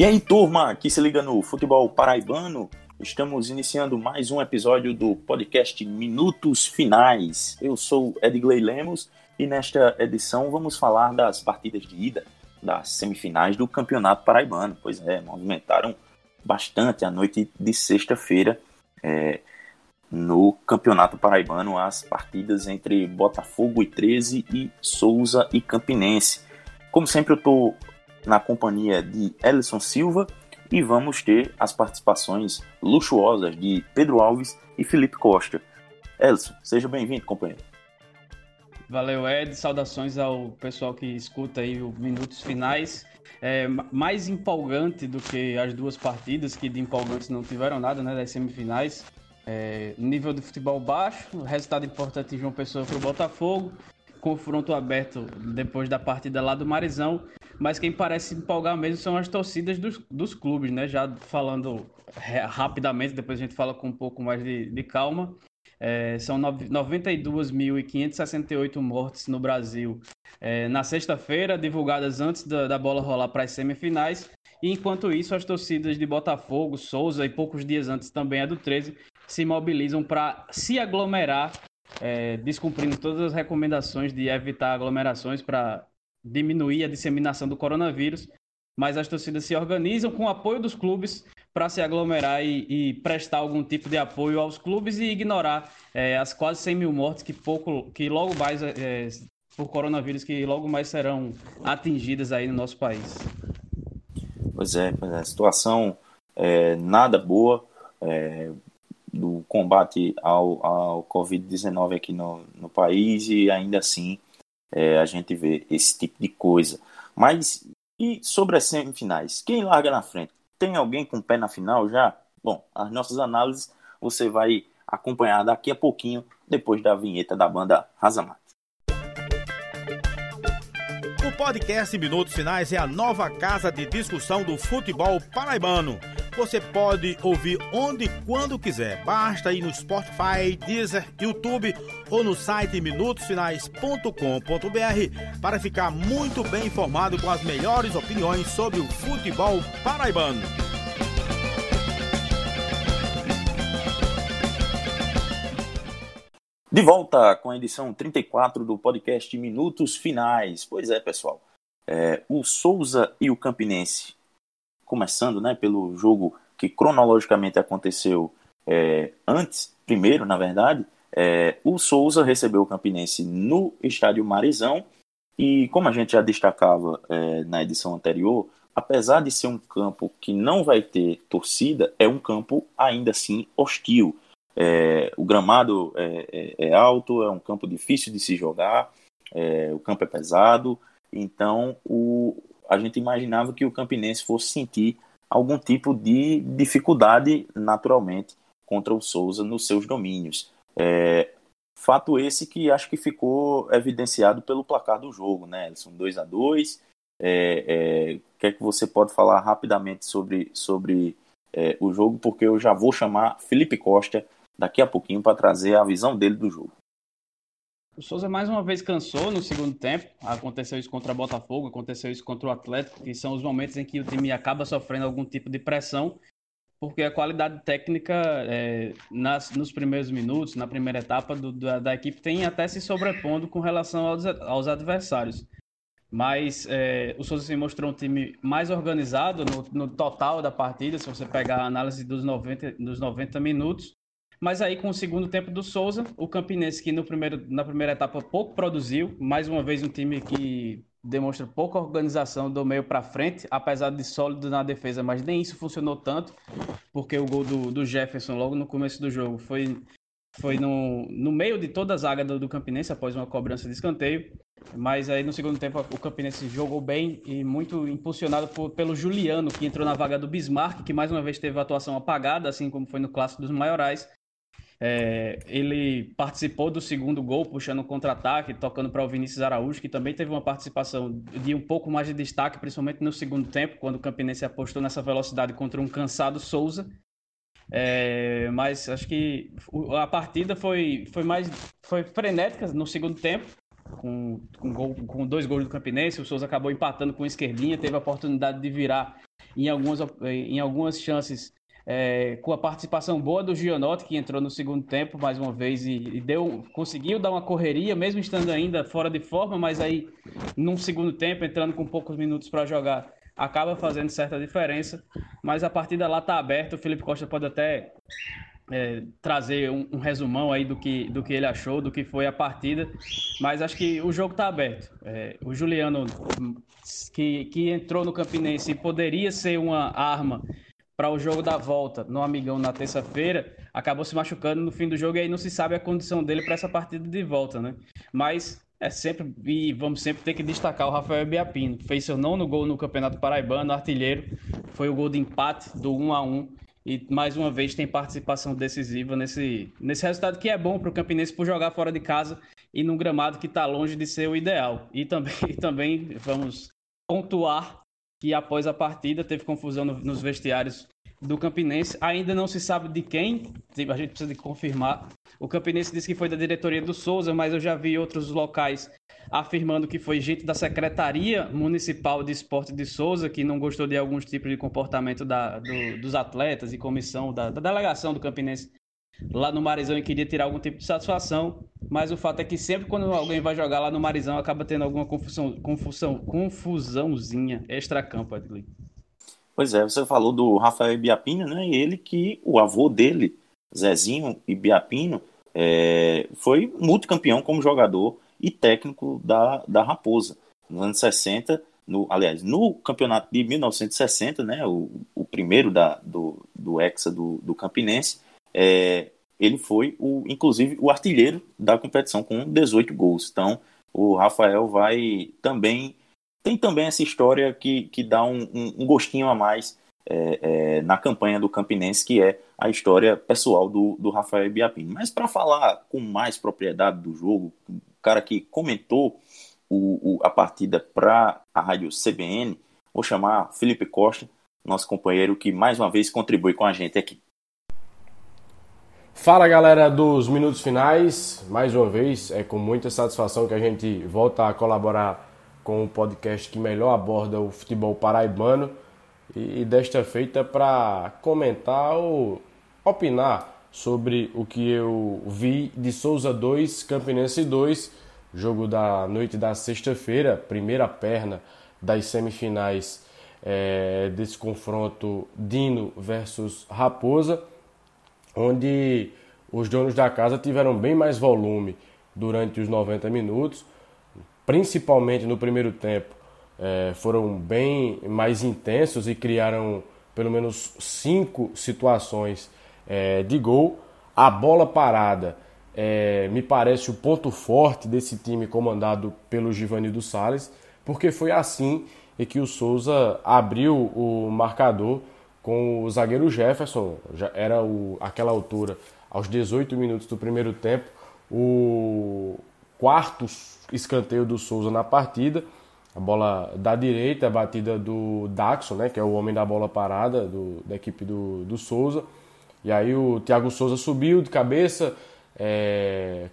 E aí, turma, que se liga no futebol paraibano, estamos iniciando mais um episódio do podcast Minutos Finais. Eu sou Edgley Lemos e nesta edição vamos falar das partidas de ida das semifinais do Campeonato Paraibano. Pois é, movimentaram bastante a noite de sexta-feira é, no Campeonato Paraibano as partidas entre Botafogo e 13 e Souza e Campinense. Como sempre, eu estou na companhia de Ellison Silva e vamos ter as participações luxuosas de Pedro Alves e Felipe Costa. Ellison, seja bem-vindo, companheiro. Valeu, Ed. Saudações ao pessoal que escuta aí os minutos finais. É, mais empolgante do que as duas partidas, que de empolgantes não tiveram nada, né, das semifinais. É, nível de futebol baixo, resultado importante em João Pessoa para o Botafogo, confronto aberto depois da partida lá do Marizão mas quem parece empolgar mesmo são as torcidas dos, dos clubes, né? Já falando rapidamente, depois a gente fala com um pouco mais de, de calma. É, são 92.568 mortes no Brasil é, na sexta-feira, divulgadas antes da, da bola rolar para as semifinais. E enquanto isso, as torcidas de Botafogo, Souza e poucos dias antes também a do 13 se mobilizam para se aglomerar, é, descumprindo todas as recomendações de evitar aglomerações para diminuir a disseminação do coronavírus, mas as torcidas se organizam com o apoio dos clubes para se aglomerar e, e, prestar algum tipo de apoio aos clubes e ignorar é, as quase 100 mil mortes que pouco, que logo mais é, por coronavírus que logo mais serão atingidas aí no nosso país. Pois é, pois é a situação é nada boa é, do combate ao, ao Covid-19 aqui no, no país e ainda assim é, a gente vê esse tipo de coisa. Mas e sobre as semifinais? Quem larga na frente? Tem alguém com o pé na final já? Bom, as nossas análises você vai acompanhar daqui a pouquinho, depois da vinheta da banda Razamate. O podcast Minutos Finais é a nova casa de discussão do futebol paraibano você pode ouvir onde e quando quiser. Basta ir no Spotify, Deezer, YouTube ou no site minutosfinais.com.br para ficar muito bem informado com as melhores opiniões sobre o futebol paraibano. De volta com a edição 34 do podcast Minutos Finais. Pois é, pessoal. É, o Souza e o Campinense começando né, pelo jogo que cronologicamente aconteceu é, antes, primeiro, na verdade, é, o Souza recebeu o Campinense no estádio Marizão e, como a gente já destacava é, na edição anterior, apesar de ser um campo que não vai ter torcida, é um campo ainda assim hostil. É, o gramado é, é, é, alto, é um campo difícil de se jogar, é, o campo é pesado, então o, a gente imaginava que o Campinense fosse sentir algum tipo de dificuldade naturalmente contra o Souza nos seus domínios. É, fato esse que acho que ficou evidenciado pelo placar do jogo, né? São 2 a 2 é, é, O que é que você pode falar rapidamente sobre, sobre é, o jogo? Porque eu já vou chamar Felipe Costa daqui a pouquinho para trazer a visão dele do jogo. O Souza mais uma vez cansou no segundo tempo. Aconteceu isso contra o Botafogo, aconteceu isso contra o Atlético, que são os momentos em que o time acaba sofrendo algum tipo de pressão, porque a qualidade técnica é, nas, nos primeiros minutos, na primeira etapa do, da, da, equipe, tem até se sobrepondo com relação aos, aos adversários. Mas é, o Souza se mostrou um time mais organizado no, no, total da partida, se você pegar a análise dos 90, dos 90 minutos. Mas aí, com o segundo tempo do Souza, o Campinense, que no primeiro, na primeira etapa pouco produziu, mais uma vez um time que demonstra pouca organização do meio para frente, apesar de sólido na defesa, mas nem isso funcionou tanto, porque o gol do, do Jefferson logo no começo do jogo foi, foi no, no meio de toda a zaga do, do Campinense após uma cobrança de escanteio. Mas aí no segundo tempo o Campinense jogou bem e muito impulsionado por, pelo Juliano, que entrou na vaga do Bismarck, que mais uma vez teve a atuação apagada, assim como foi no clássico dos maiorais. É, ele participou do segundo gol, puxando o contra-ataque, tocando para o Vinícius Araújo, que também teve uma participação de um pouco mais de destaque, principalmente no segundo tempo, quando o Campinense apostou nessa velocidade contra um cansado Souza. É, mas acho que a partida foi, foi mais foi frenética no segundo tempo, com, com, gol, com dois gols do Campinense. O Souza acabou empatando com o esquerdinha, teve a oportunidade de virar em algumas, em algumas chances é, com a participação boa do Gianotti, que entrou no segundo tempo mais uma vez e, e, deu, conseguiu dar uma correria, mesmo estando ainda fora de forma, mas aí num segundo tempo, entrando com poucos minutos para jogar, acaba fazendo certa diferença. Mas a partida lá está aberta, o Felipe Costa pode até é, trazer um, um, resumão aí do que, do que ele achou, do que foi a partida, mas acho que o jogo está aberto. É, o Juliano, que, que entrou no Campinense, poderia ser uma arma para o jogo da volta no Amigão na terça-feira, acabou se machucando no fim do jogo e aí não se sabe a condição dele para essa partida de volta, né? Mas é sempre, e vamos sempre ter que destacar o Rafael Biapino. Fez seu nono gol no Campeonato Paraibano, artilheiro, foi o gol de empate do 1 a 1 e mais uma vez tem participação decisiva nesse, nesse resultado que é bom para o Campinense por jogar fora de casa e num gramado que está longe de ser o ideal. E também, e também vamos pontuar que após a partida teve confusão no, nos vestiários do Campinense. Ainda não se sabe de quem, a gente precisa de confirmar. O Campinense disse que foi da diretoria do Souza, mas eu já vi outros locais afirmando que foi gente da Secretaria Municipal de Esporte de Souza que não gostou de alguns tipos de comportamento da, do, dos atletas e comissão da, da delegação do Campinense lá no Marizão e queria tirar algum tipo de satisfação, mas o fato é que sempre quando alguém vai jogar lá no Marizão acaba tendo alguma confusão, confusão, confusãozinha extra-campo, Edgley. Pois é, você falou do Rafael Ibiapino, né? E ele que o avô dele, Zezinho Ibiapino, é, foi multicampeão como jogador e técnico da, da Raposa. Nos anos 60, no, aliás, no campeonato de 1960, né, o, o primeiro da, do, do Hexa do, do Campinense, é, ele foi, o, inclusive, o artilheiro da competição com 18 gols. Então, o Rafael vai também. Tem também essa história que, que dá um, um, gostinho a mais é, é, na campanha do Campinense, que é a história pessoal do, do Rafael Biapini. Mas para falar com mais propriedade do jogo, o cara que comentou o, o, a partida para a rádio CBN, vou chamar Felipe Costa, nosso companheiro que mais uma vez contribui com a gente aqui. Fala galera dos minutos finais, mais uma vez é com muita satisfação que a gente volta a colaborar com o podcast que melhor aborda o futebol paraibano. E desta feita para comentar ou opinar sobre o que eu vi de Souza 2, Campinense 2, jogo da noite da sexta-feira, primeira perna das semifinais é, desse confronto Dino versus Raposa onde os donos da casa tiveram bem mais volume durante os 90 minutos, principalmente no primeiro tempo, é, foram bem mais intensos e criaram pelo menos cinco situações é, de gol. A bola parada é, me parece o ponto forte desse time comandado pelo Givanildo Salles, porque foi assim que o Souza abriu o marcador com o zagueiro Jefferson, já era o, aquela altura, aos 18 minutos do primeiro tempo, o quarto escanteio do Souza na partida. A bola da direita, a batida do Daxon, né, que é o homem da bola parada do, da equipe do, do Souza. E aí o Thiago Souza subiu de cabeça, é,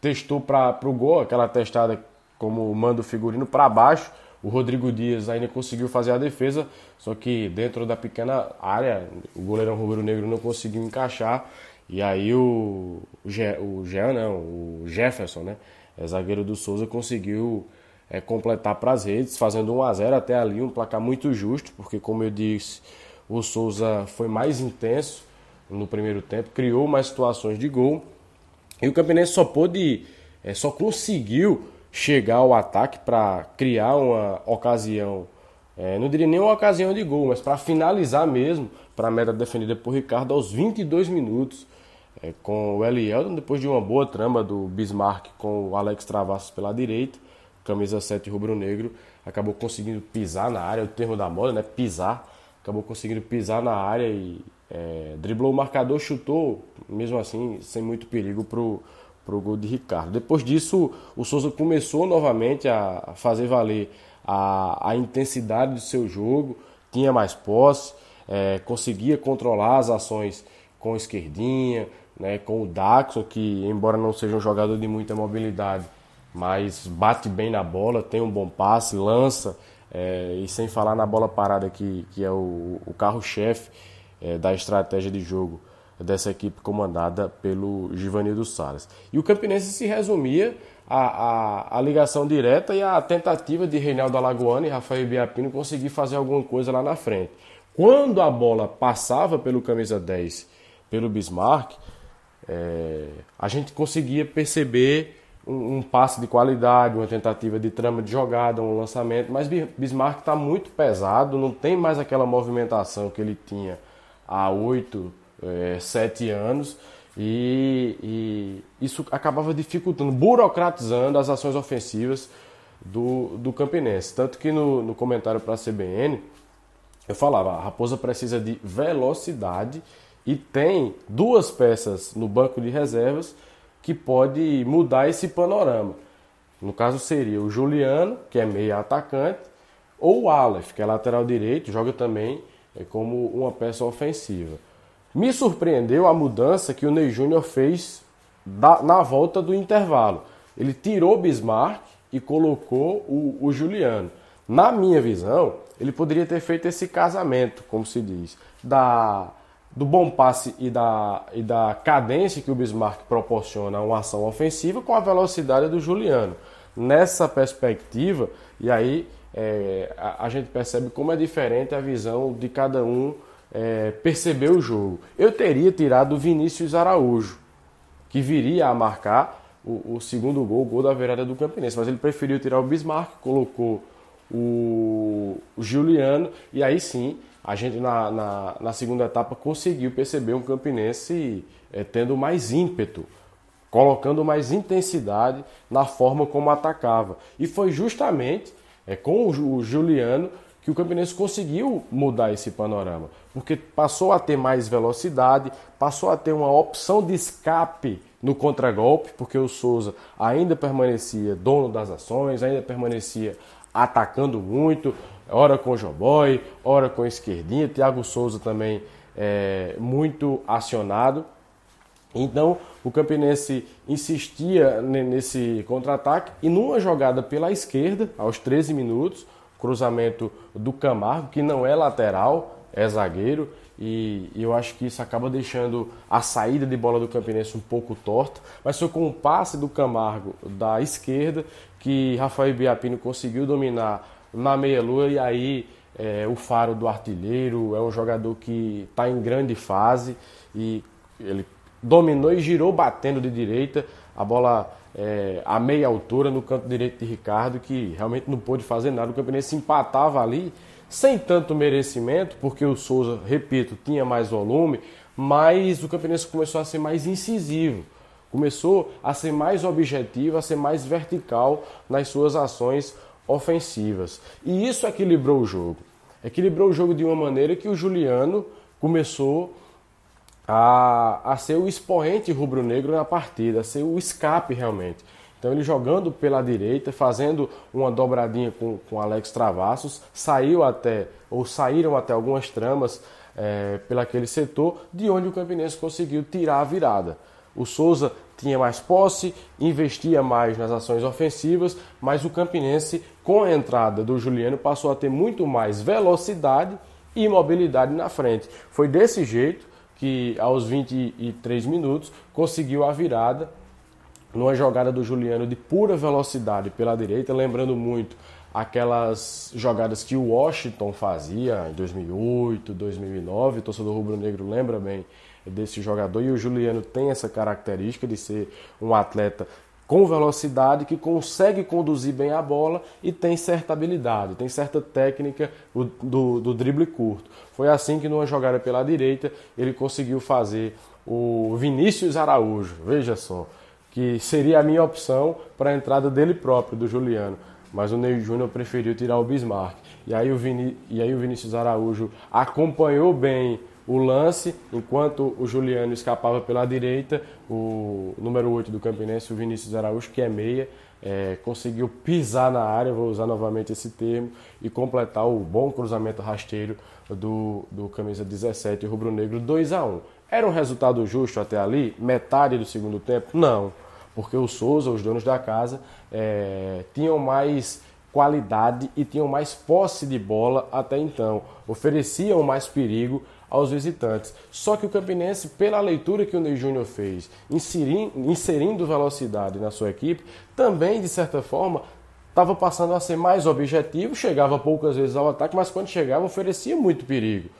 testou para o gol, aquela testada como manda o figurino para baixo. O Rodrigo Dias ainda conseguiu fazer a defesa, só que dentro da pequena área, o goleirão rubro-negro não conseguiu encaixar. E aí o, o Jean, não, o Jefferson, né, é zagueiro do Souza, conseguiu é, completar para as redes, fazendo 1 a 0 até ali, um placar muito justo, porque como eu disse, o Souza foi mais intenso no primeiro tempo, criou mais situações de gol. E o Campinense só pôde, é, só conseguiu chegar ao ataque para criar uma ocasião, é, não diria nem uma ocasião de gol, mas para finalizar mesmo, para a meta defendida por Ricardo aos 22 minutos, é, com o Elielton, depois de uma boa trama do Bismarck com o Alex Travassos pela direita, camisa 7 rubro-negro, acabou conseguindo pisar na área, o termo da moda, né? Pisar, acabou conseguindo pisar na área e é, driblou o marcador, chutou, mesmo assim, sem muito perigo para o para o gol de Ricardo. Depois disso, o Souza começou novamente a fazer valer a, a intensidade do seu jogo, tinha mais posse, é, conseguia controlar as ações com esquerdinha, né, com o Daxon, que embora não seja um jogador de muita mobilidade, mas bate bem na bola, tem um bom passe, lança é, e sem falar na bola parada, que, que é o, o carro-chefe é, da estratégia de jogo dessa equipe comandada pelo Givanildo Salles. E o Campinense se resumia a, a, a, ligação direta e a tentativa de Reinaldo Alagoano e Rafael Biapino conseguir fazer alguma coisa lá na frente. Quando a bola passava pelo camisa 10, pelo Bismarck, é, a gente conseguia perceber um, um, passe de qualidade, uma tentativa de trama de jogada, um lançamento, mas Bismarck está muito pesado, não tem mais aquela movimentação que ele tinha há oito, é, sete anos, e, e, isso acabava dificultando, burocratizando as ações ofensivas do, do Campinense. Tanto que no, no comentário para a CBN, eu falava, a Raposa precisa de velocidade e tem duas peças no banco de reservas que pode mudar esse panorama. No caso seria o Juliano, que é meia atacante, ou o Aleph, que é lateral direito, joga também é, como uma peça ofensiva. Me surpreendeu a mudança que o Ney Júnior fez da, na volta do intervalo. Ele tirou o Bismarck e colocou o, o Juliano. Na minha visão, ele poderia ter feito esse casamento, como se diz, da do bom passe e da, e da cadência que o Bismarck proporciona a uma ação ofensiva com a velocidade do Juliano. Nessa perspectiva, e aí é, a, a, gente percebe como é diferente a visão de cada um é, perceber o jogo. Eu teria tirado o Vinícius Araújo, que viria a marcar o, o, segundo gol, o gol da virada do Campinense, mas ele preferiu tirar o Bismarck, colocou o, o Juliano, e aí sim a gente na, na, na, segunda etapa conseguiu perceber um Campinense é, tendo mais ímpeto, colocando mais intensidade na forma como atacava. E foi justamente é, com o Juliano que o Campinense conseguiu mudar esse panorama, porque passou a ter mais velocidade, passou a ter uma opção de escape no contragolpe, porque o Souza ainda permanecia dono das ações, ainda permanecia atacando muito, ora com o Joboy, ora com a esquerdinha, Thiago Souza também é, muito acionado. Então o Campinense insistia nesse contra-ataque e numa jogada pela esquerda, aos 13 minutos, cruzamento do Camargo, que não é lateral, é zagueiro, e, eu acho que isso acaba deixando a saída de bola do Campinense um pouco torta, mas foi com o passe do Camargo da esquerda que Rafael Biapino conseguiu dominar na meia-lua e aí é, o faro do artilheiro é um jogador que está em grande fase e ele dominou e girou batendo de direita. A bola é, a meia altura no canto direito de Ricardo que realmente não pôde fazer nada o Campinense empatava ali sem tanto merecimento porque o Souza repito tinha mais volume mas o Campinense começou a ser mais incisivo começou a ser mais objetivo a ser mais vertical nas suas ações ofensivas. E isso equilibrou o jogo. Equilibrou o jogo de uma maneira que o Juliano começou a ser o expoente rubro-negro na partida, a ser o escape realmente. Então ele jogando pela direita, fazendo uma dobradinha com, com Alex Travassos, saiu até, ou saíram até algumas tramas é, pelaquele setor, de onde o Campinense conseguiu tirar a virada. O Souza tinha mais posse, investia mais nas ações ofensivas, mas o Campinense, com a entrada do Juliano, passou a ter muito mais velocidade e mobilidade na frente. Foi desse jeito que, aos 23 minutos, conseguiu a virada numa jogada do Juliano de pura velocidade pela direita, lembrando muito aquelas jogadas que o Washington fazia em 2008, 2009, o torcedor rubro-negro lembra bem desse jogador e o Juliano tem essa característica de ser um atleta com velocidade que consegue conduzir bem a bola e tem certa habilidade, tem certa técnica do, do drible curto. Foi assim que numa jogada pela direita ele conseguiu fazer o Vinícius Araújo, veja só, que seria a minha opção para a entrada dele próprio, do Juliano. Mas o Ney Júnior preferiu tirar o Bismarck. E aí o, Vini, e aí o Vinícius Araújo acompanhou bem o lance, enquanto o Juliano escapava pela direita, o número 8 do Campinense, o Vinícius Araújo, que é meia, é, conseguiu pisar na área, vou usar novamente esse termo, e completar o bom cruzamento rasteiro do, do camisa 17 rubro-negro 2 a 1 Era um resultado justo até ali? Metade do segundo tempo? Não, porque o Souza, os donos da casa, é, tinham mais qualidade e tinham mais posse de bola até então, ofereciam mais perigo aos visitantes. Só que o Campinense, pela leitura que o Ney Júnior fez, inserindo, velocidade na sua equipe, também, de certa forma, estava passando a ser mais objetivo, chegava poucas vezes ao ataque, mas quando chegava oferecia muito perigo.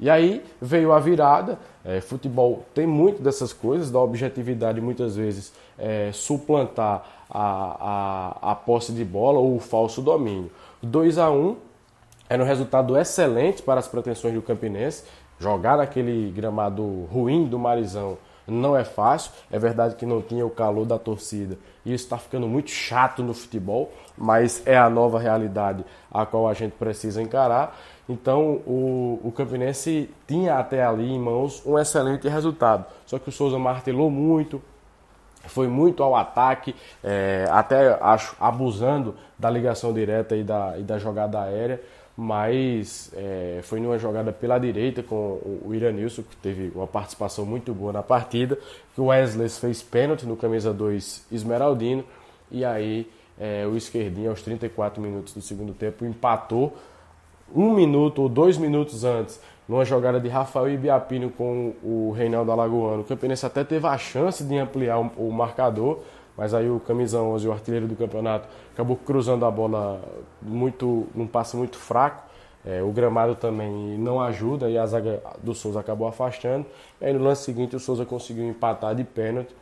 E aí veio a virada. É, futebol tem muito dessas coisas, da objetividade muitas vezes é, suplantar a, a, a posse de bola ou o falso domínio. 2 a 1 era um resultado excelente para as pretensões do Campinense. Jogar naquele gramado ruim do Marizão não é fácil. É verdade que não tinha o calor da torcida e isso está ficando muito chato no futebol, mas é a nova realidade a qual a gente precisa encarar. Então o, o Campinense tinha até ali em mãos um excelente resultado. Só que o Souza martelou muito, foi muito ao ataque, é, até acho abusando da ligação direta e da, e da jogada aérea mas é, foi numa jogada pela direita com o Iranilson, que teve uma participação muito boa na partida, que o Wesley fez pênalti no camisa 2 Esmeraldino, e aí é, o esquerdinho, aos 34 minutos do segundo tempo, empatou um minuto ou dois minutos antes, numa jogada de Rafael Ibiapino com o Reinaldo Alagoano. O Campinense até teve a chance de ampliar o marcador, mas aí o camisão 11, o artilheiro do campeonato, acabou cruzando a bola muito, num passe muito fraco. É, o gramado também não ajuda e a zaga do Souza acabou afastando. E aí no lance seguinte o Souza conseguiu empatar de pênalti.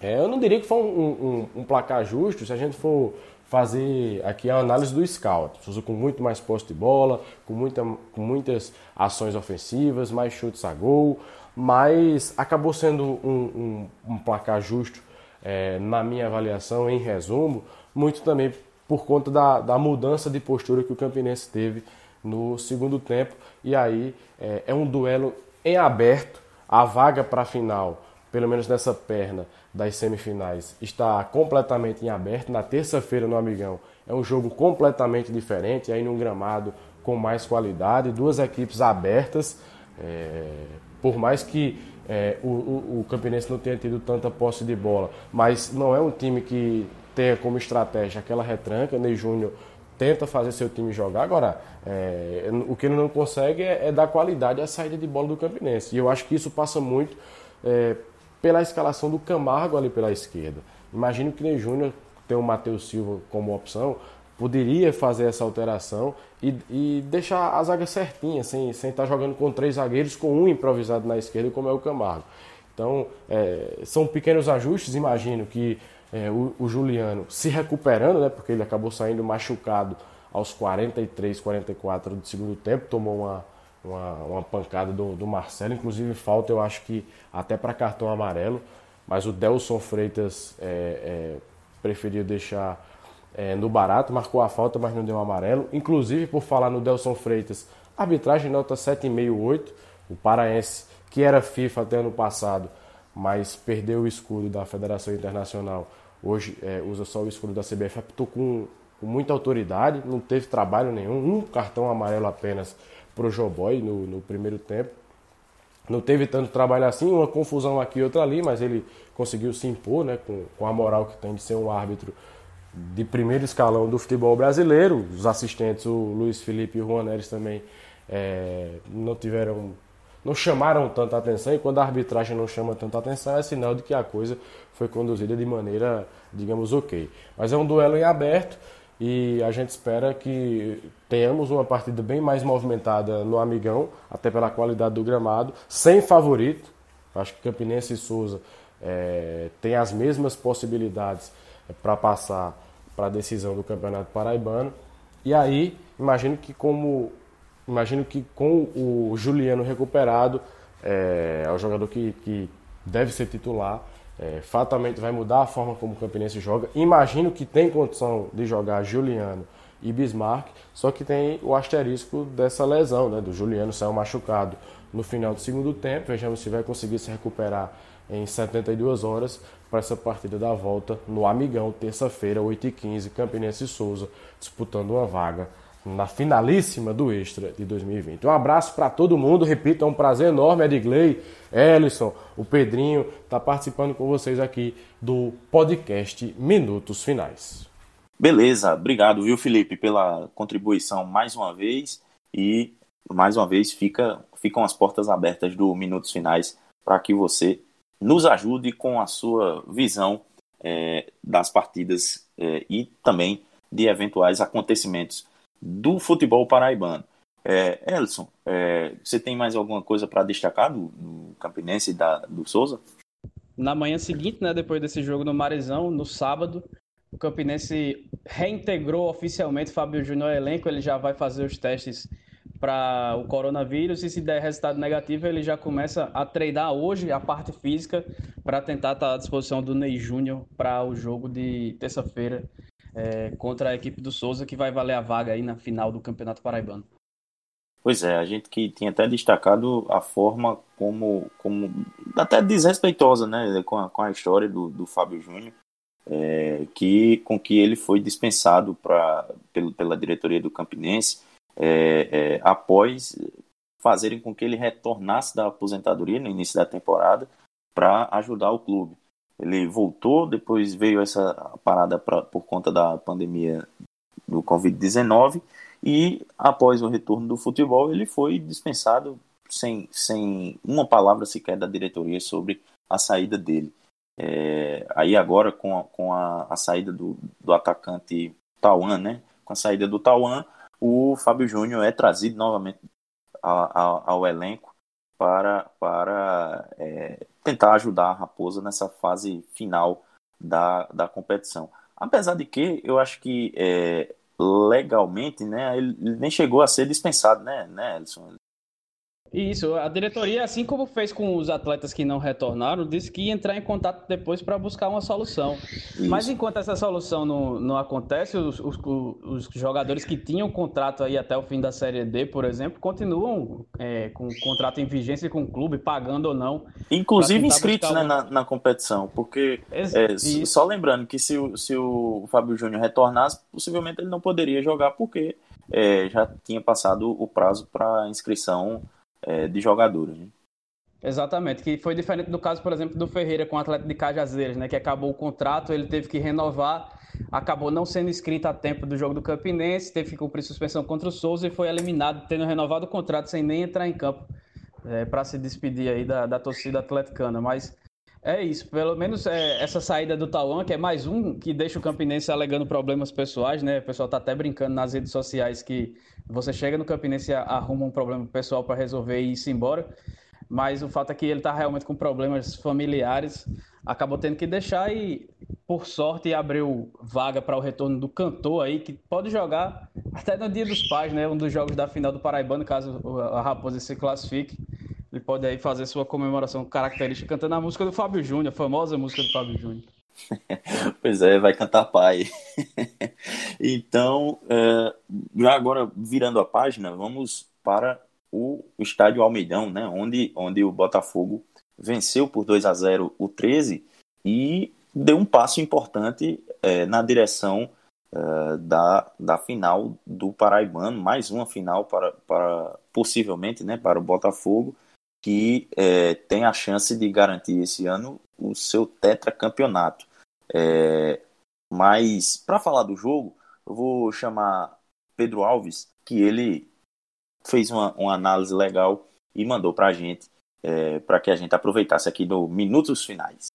É, eu não diria que foi um, um, um, placar justo se a gente for fazer aqui a análise do scout. Souza com muito mais posse de bola, com, muita, com muitas ações ofensivas, mais chutes a gol, mas acabou sendo um, um placar justo é, na minha avaliação, em resumo, muito também por conta da, da mudança de postura que o Campinense teve no segundo tempo. E aí é, é um duelo em aberto. A vaga para a final, pelo menos nessa perna das semifinais, está completamente em aberto. Na terça-feira, no Amigão, é um jogo completamente diferente, aí num gramado com mais qualidade, duas equipes abertas. É, por mais que é, o, o, o Campinense não tenha tido tanta posse de bola, mas não é um time que tenha como estratégia aquela retranca. Ney Júnior tenta fazer seu time jogar. Agora, é, o que ele não consegue é, é, dar qualidade à saída de bola do Campinense. E eu acho que isso passa muito é, pela escalação do Camargo ali pela esquerda. Imagino que Ney Júnior tem o Matheus Silva como opção, poderia fazer essa alteração e, e, deixar a zaga certinha, sem, sem estar jogando com três zagueiros, com um improvisado na esquerda, como é o Camargo. Então, é, são pequenos ajustes, imagino que é, o, o, Juliano se recuperando, né, porque ele acabou saindo machucado aos 43, 44 do segundo tempo, tomou uma, uma, uma pancada do, do, Marcelo, inclusive falta, eu acho que até para cartão amarelo, mas o Delson Freitas é, é preferiu deixar é, no barato, marcou a falta, mas não deu amarelo. Inclusive, por falar no Delson Freitas, arbitragem nota 7,5-8, o paraense, que era FIFA até ano passado, mas perdeu o escudo da Federação Internacional, hoje é, usa só o escudo da CBF, apitou com, com, muita autoridade, não teve trabalho nenhum, um cartão amarelo apenas para o Joboy no, no primeiro tempo. Não teve tanto trabalho assim, uma confusão aqui e outra ali, mas ele conseguiu se impor né, com, com a moral que tem de ser um árbitro de primeiro escalão do futebol brasileiro. Os assistentes, o Luiz Felipe e o Juan Neres também é, não tiveram, não chamaram tanta atenção. E quando a arbitragem não chama tanta atenção, é sinal de que a coisa foi conduzida de maneira, digamos, ok. Mas é um duelo em aberto e a gente espera que tenhamos uma partida bem mais movimentada no Amigão, até pela qualidade do gramado, sem favorito. Acho que Campinense e Souza é, têm as mesmas possibilidades para passar para a decisão do Campeonato Paraibano. E aí, imagino que como imagino que com o Juliano recuperado, é, é o jogador que, que deve ser titular. É, fatalmente vai mudar a forma como o Campinense joga. Imagino que tem condição de jogar Juliano e Bismarck, só que tem o asterisco dessa lesão, né, do Juliano saiu machucado no final do segundo tempo. Vejamos se vai conseguir se recuperar em 72 horas para essa partida da volta no Amigão, terça-feira, 8h15, Campinense e Souza, disputando uma vaga na finalíssima do Extra de 2020. Um abraço para todo mundo, repito, é um prazer enorme, Edgley, Ellison, o Pedrinho, tá participando com vocês aqui do podcast Minutos Finais. Beleza, obrigado, viu, Felipe, pela contribuição mais uma vez e mais uma vez fica, ficam as portas abertas do Minutos Finais para que você nos ajude com a sua visão é, das partidas é, e também de eventuais acontecimentos do futebol paraibano. É, Elson, é, você tem mais alguma coisa para destacar do, do Campinense e da, do Souza? Na manhã seguinte, né, depois desse jogo no Marizão, no sábado, o Campinense reintegrou oficialmente Fábio Júnior ao elenco. Ele já vai fazer os testes para o coronavírus e se der resultado negativo, ele já começa a treinar hoje a parte física para tentar estar à disposição do Ney Júnior para o jogo de terça-feira é, contra a equipe do Souza, que vai valer a vaga aí na final do Campeonato Paraibano. Pois é, a gente que tinha até destacado a forma como, como até desrespeitosa, né, com a, com a história do, do Fábio Júnior, é, que com que ele foi dispensado pra, pelo, pela diretoria do Campinense é, é, após fazerem com que ele retornasse da aposentadoria no início da temporada para ajudar o clube. Ele voltou, depois veio essa parada pra, por conta da pandemia do Covid-19 e após o retorno do futebol, ele foi dispensado sem, sem uma palavra sequer da diretoria sobre a saída dele. É, aí agora com a, com a, a saída do, do atacante Tauan, né? Com a saída do Tauan, o Fábio Júnior é trazido novamente ao, ao elenco para, para é, tentar ajudar a Raposa nessa fase final da, da competição. Apesar de que eu acho que é, legalmente, né, ele nem chegou a ser dispensado, né, né, Elson? Isso, a diretoria, assim como fez com os atletas que não retornaram, disse que ia entrar em contato depois para buscar uma solução. Isso. Mas enquanto essa solução não, não acontece, os, os, os, jogadores que tinham contrato aí até o fim da Série D, por exemplo, continuam é, com contrato em vigência com o clube, pagando ou não. Inclusive inscritos né, na, na, competição, porque é, só lembrando que se, o, se o Fábio Júnior retornasse, possivelmente ele não poderia jogar porque é, já tinha passado o prazo para inscrição é, de jogadores. Né? Exatamente, que foi diferente do caso, por exemplo, do Ferreira com o atleta de Cajazeiras, né, que acabou o contrato, ele teve que renovar, acabou não sendo inscrito a tempo do jogo do Campinense, teve que cumprir suspensão contra o Souza e foi eliminado, tendo renovado o contrato sem nem entrar em campo é, para se despedir aí da, da torcida atleticana. Mas é isso, pelo menos é, essa saída do Tauan, que é mais um que deixa o Campinense alegando problemas pessoais, né? O pessoal tá até brincando nas redes sociais que você chega no Campinense e arruma um problema pessoal para resolver e ir embora. Mas o fato é que ele tá realmente com problemas familiares, acabou tendo que deixar e, por sorte, abriu vaga para o retorno do cantor aí, que pode jogar até no Dia dos Pais, né? Um dos jogos da final do Paraibano, caso a Raposa se classifique. Ele pode aí fazer sua comemoração característica cantando a música do Fábio Júnior, a famosa música do Fábio Júnior. pois é, vai cantar pai. então, é, já agora virando a página, vamos para o estádio Almeidão, né, onde, onde o Botafogo venceu por 2 a 0 o 13 e deu um passo importante é, na direção é, da, da final do Paraibano, mais uma final para, para possivelmente né, para o Botafogo que é, tem a chance de garantir esse ano o seu tetracampeonato. É, mas, para falar do jogo, eu vou chamar Pedro Alves, que ele fez uma, uma análise legal e mandou para a gente, é, para que a gente aproveitasse aqui no Minutos Finais.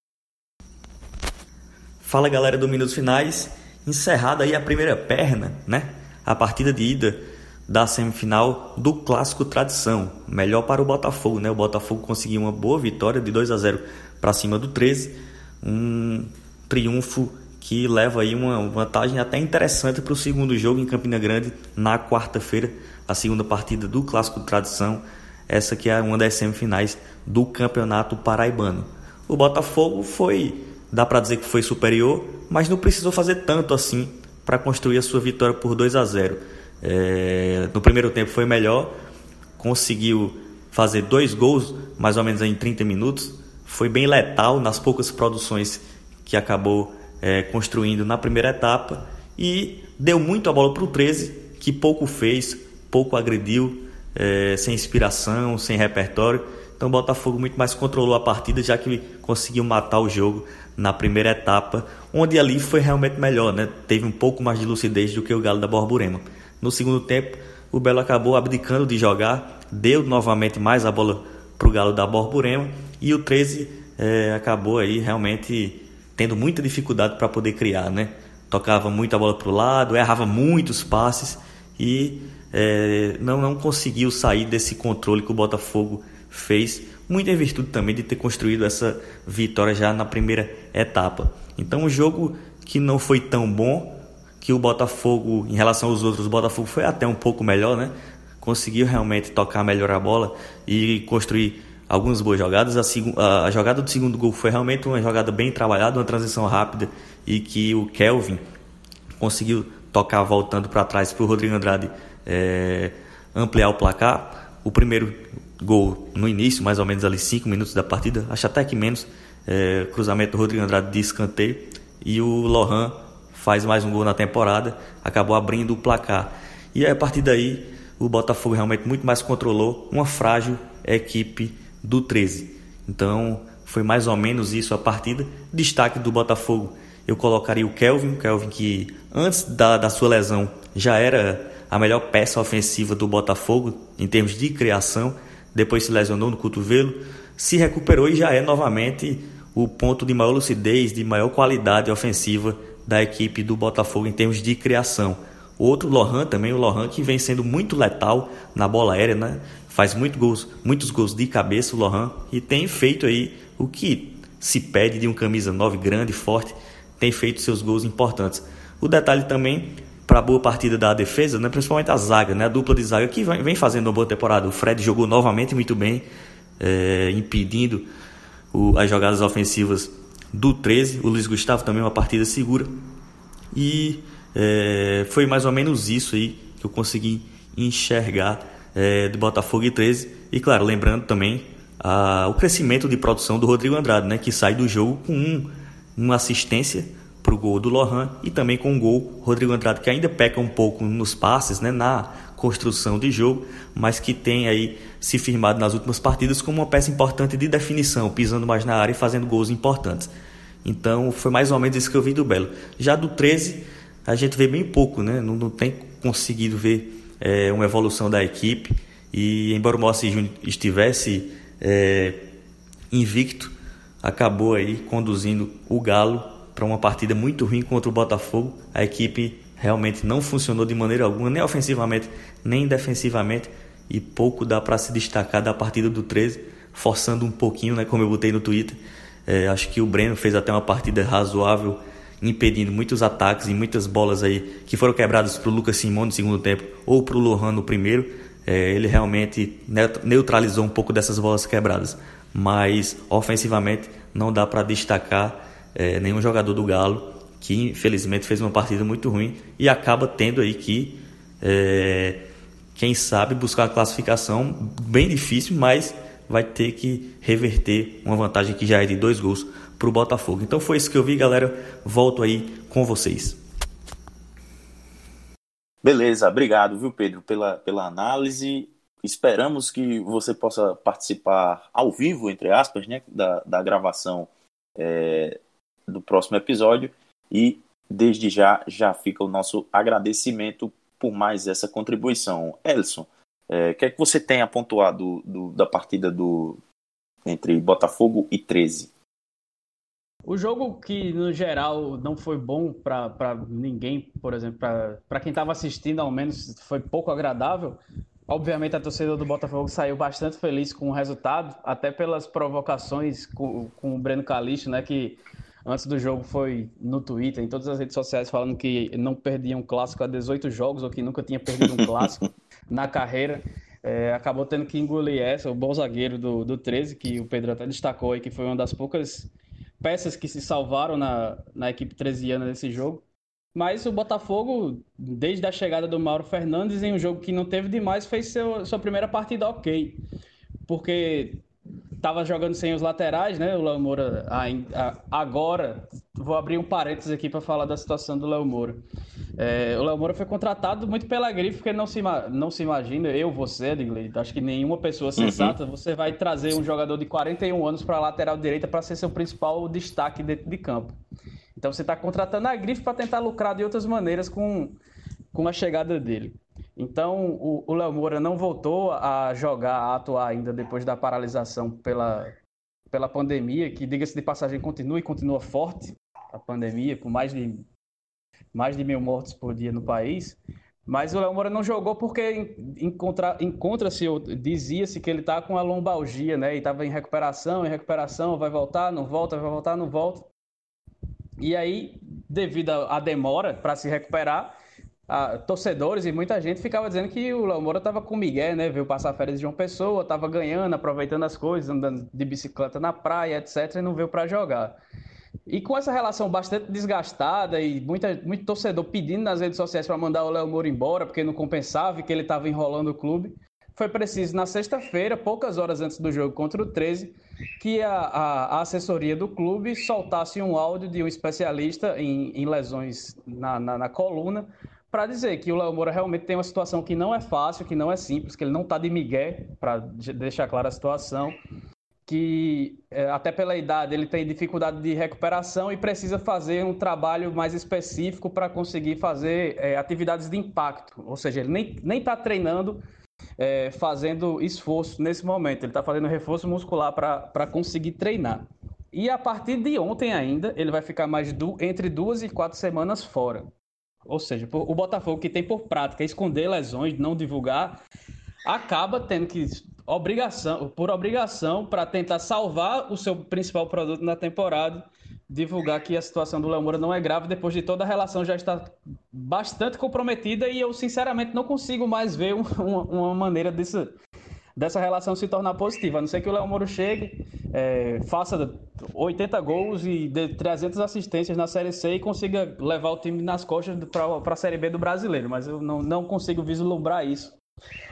Fala galera do Minutos Finais, encerrada aí a primeira perna, né? A partida de ida da semifinal do Clássico Tradição. Melhor para o Botafogo, né? O Botafogo conseguiu uma boa vitória de 2 a 0 para cima do 13, um triunfo que leva aí uma vantagem até interessante para o segundo jogo em Campina Grande na quarta-feira, a segunda partida do Clássico Tradição, essa que é uma das semifinais do Campeonato Paraibano. O Botafogo foi, dá para dizer que foi superior, mas não precisou fazer tanto assim para construir a sua vitória por 2 a 0 é, no primeiro tempo foi melhor, conseguiu fazer dois gols, mais ou menos em 30 minutos. Foi bem letal nas poucas produções que acabou é, construindo na primeira etapa e deu muito a bola para o 13, que pouco fez, pouco agrediu, é, sem inspiração, sem repertório. Então o Botafogo muito mais controlou a partida, já que conseguiu matar o jogo na primeira etapa, onde ali foi realmente melhor, né? Teve um pouco mais de lucidez do que o Galo da Borborema. No segundo tempo, o Belo acabou abdicando de jogar, deu novamente mais a bola para o Galo da Borborema e o 13 é, acabou aí realmente tendo muita dificuldade para poder criar, né? Tocava muita bola para o lado, errava muitos passes e é, não, não conseguiu sair desse controle que o Botafogo fez, muito em virtude também de ter construído essa vitória já na primeira etapa. Então, um jogo que não foi tão bom, que o Botafogo, em relação aos outros, o Botafogo foi até um pouco melhor, né? Conseguiu realmente tocar melhor a bola e construir algumas boas jogadas. A, a, jogada do segundo gol foi realmente uma jogada bem trabalhada, uma transição rápida e que o Kelvin conseguiu tocar voltando para trás para o Rodrigo Andrade é, ampliar o placar. O primeiro gol no início, mais ou menos ali 5 minutos da partida, acho até que menos, é, cruzamento do Rodrigo Andrade de escanteio e o Lohan faz mais um gol na temporada, acabou abrindo o placar. E a partir daí o Botafogo realmente muito mais controlou uma frágil equipe do 13. Então foi mais ou menos isso a partida. Destaque do Botafogo, eu colocaria o Kelvin, Kelvin que antes da, da sua lesão já era a melhor peça ofensiva do Botafogo em termos de criação. Depois se lesionou no cotovelo, se recuperou e já é novamente o ponto de maior lucidez, de maior qualidade ofensiva da equipe do Botafogo em termos de criação. Outro Lohan também, o Lohan que vem sendo muito letal na bola aérea, né? Faz muito gols, muitos gols de cabeça o Lohan e tem feito aí o que se pede de um camisa 9 grande, forte, tem feito seus gols importantes. O detalhe também para a boa partida da defesa, né? principalmente a zaga, né? a dupla de zaga que vem fazendo uma boa temporada. O Fred jogou novamente muito bem, é, impedindo o, as jogadas ofensivas do 13. O Luiz Gustavo também uma partida segura. E é, foi mais ou menos isso aí que eu consegui enxergar é, do Botafogo e 13. E claro, lembrando também a, o crescimento de produção do Rodrigo Andrade, né? que sai do jogo com um, uma assistência para o gol do Lohan e também com o gol Rodrigo Andrade, que ainda peca um pouco nos passes, né, na construção de jogo, mas que tem aí se firmado nas últimas partidas como uma peça importante de definição, pisando mais na área e fazendo gols importantes. Então foi mais ou menos isso que eu vi do Belo. Já do 13, a gente vê bem pouco, né? não, não tem conseguido ver é, uma evolução da equipe. E embora o Mossi Júnior estivesse é, invicto, acabou aí conduzindo o Galo para uma partida muito ruim contra o Botafogo. A equipe realmente não funcionou de maneira alguma, nem ofensivamente, nem defensivamente, e pouco dá para se destacar da partida do 13, forçando um pouquinho, né, como eu botei no Twitter. É, acho que o Breno fez até uma partida razoável, impedindo muitos ataques e muitas bolas aí que foram quebradas para o Lucas Simão no segundo tempo ou para o Lohan no primeiro. É, ele realmente neutralizou um pouco dessas bolas quebradas, mas ofensivamente não dá para destacar é, nenhum jogador do Galo que infelizmente fez uma partida muito ruim e acaba tendo aí que, é, quem sabe, buscar a classificação bem difícil, mas vai ter que reverter uma vantagem que já é de dois gols para o Botafogo. Então foi isso que eu vi, galera. Volto aí com vocês. Beleza, obrigado, viu, Pedro, pela, pela análise. Esperamos que você possa participar ao vivo, entre aspas, né, da, da gravação é, do próximo episódio. E desde já já fica o nosso agradecimento por mais essa contribuição. Elson, é, o que é que você tem a pontuar do, do, da partida do, entre Botafogo e 13? O jogo que, no geral, não foi bom para ninguém, por exemplo, para quem estava assistindo, ao menos foi pouco agradável. Obviamente, a torcida do Botafogo saiu bastante feliz com o resultado, até pelas provocações com, com o Breno Calixto, né, que antes do jogo foi no Twitter, em todas as redes sociais, falando que não perdia um clássico há 18 jogos, ou que nunca tinha perdido um clássico na carreira. É, acabou tendo que engolir essa, o bom zagueiro do, do 13, que o Pedro até destacou aí, que foi uma das poucas peças que se salvaram na, na equipe 13 nesse jogo. Mas o Botafogo, desde a chegada do Mauro Fernandes, em um jogo que não teve demais, fez seu, sua primeira partida ok. Porque estava jogando sem os laterais, né? O Léo Moura agora, vou abrir um parênteses aqui para falar da situação do Léo Moura. É, o Léo Moura foi contratado muito pela grife, porque não se, não se imagina, eu, você, Edgley, acho que nenhuma pessoa sensata, uhum. você vai trazer um jogador de 41 anos para a lateral direita para ser seu principal destaque dentro de campo. Então você está contratando a grife para tentar lucrar de outras maneiras com, com a chegada dele. Então o Léo Moura não voltou a jogar, a atuar ainda depois da paralisação pela, pela pandemia, que diga-se de passagem continua e continua forte a pandemia, com mais de, mais de mil mortes por dia no país. Mas o Léo Moura não jogou porque encontra-se, dizia-se que ele está com a lombalgia, né? E estava em recuperação, em recuperação, vai voltar, não volta, vai voltar, não volta. E aí, devido à demora para se recuperar, a, torcedores e muita gente ficava dizendo que o Léo Moura estava com o Miguel, né? Veio passar férias de João Pessoa, estava ganhando, aproveitando as coisas, andando de bicicleta na praia, etc., e não veio para jogar. E com essa relação bastante desgastada e muita, muito torcedor pedindo nas redes sociais para mandar o Léo Moura embora, porque não compensava e que ele estava enrolando o clube, foi preciso, na sexta-feira, poucas horas antes do jogo contra o 13, que a, a, a, assessoria do clube soltasse um áudio de um especialista em, em lesões na, na, na coluna para dizer que o Léo Moura realmente tem uma situação que não é fácil, que não é simples, que ele não está de migué, para deixar clara a situação, que é, até pela idade ele tem dificuldade de recuperação e precisa fazer um trabalho mais específico para conseguir fazer é, atividades de impacto, ou seja, ele nem está treinando é, fazendo esforço nesse momento. Ele está fazendo reforço muscular para conseguir treinar. E a partir de ontem ainda, ele vai ficar mais entre duas e quatro semanas fora. Ou seja, o Botafogo, que tem por prática esconder lesões, não divulgar, acaba tendo que, obrigação, por obrigação, para tentar salvar o seu principal produto na temporada, divulgar que a situação do Léo Moura não é grave, depois de toda a relação já está bastante comprometida e eu, sinceramente, não consigo mais ver uma, uma maneira desse, dessa relação se tornar positiva. A não ser que o Léo Moura chegue, é, faça 80 gols e dê 300 assistências na Série C e consiga levar o time nas costas para a Série B do brasileiro. Mas eu não, não consigo vislumbrar isso.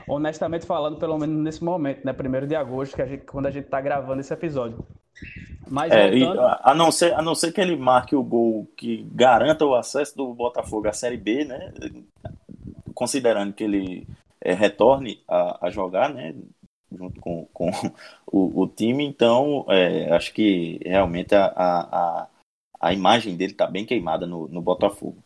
Honestamente falando, pelo menos nesse momento, né? Primeiro de agosto, que a gente, quando a gente está gravando esse episódio. Mas é, voltando... e, a, não ser, a não ser que ele marque o gol que garanta o acesso do Botafogo à Série B, né? Considerando que ele é, retorne a, a, jogar, né? Junto com, com o, o time, então é, acho que realmente a, a, a imagem dele está bem queimada no, no Botafogo.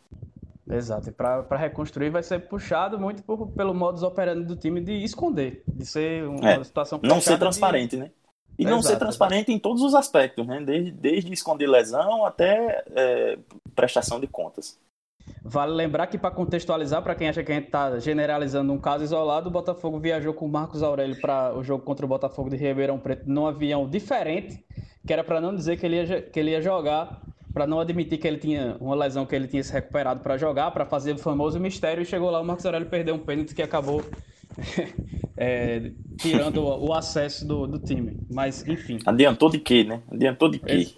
Exato, e para reconstruir vai ser puxado muito por, pelo modus operandi do time de esconder, de ser uma é, situação Não ser transparente, de... né? E não ser transparente em todos os aspectos, né? Desde, desde esconder lesão até é, prestação de contas. Vale lembrar que, para contextualizar, para quem acha que a gente está generalizando um caso isolado, o Botafogo viajou com o Marcos Aurélio para o jogo contra o Botafogo de Ribeirão Preto num avião diferente, que era para não dizer que ele ia, que ele ia jogar, para não admitir que ele tinha uma lesão que ele tinha se recuperado para jogar, para fazer o famoso mistério. E chegou lá, o Marcos Aurélio perdeu um pênalti que acabou é, tirando o, acesso do, do, time. Mas, enfim. Adiantou de quê, né? Adiantou de quê?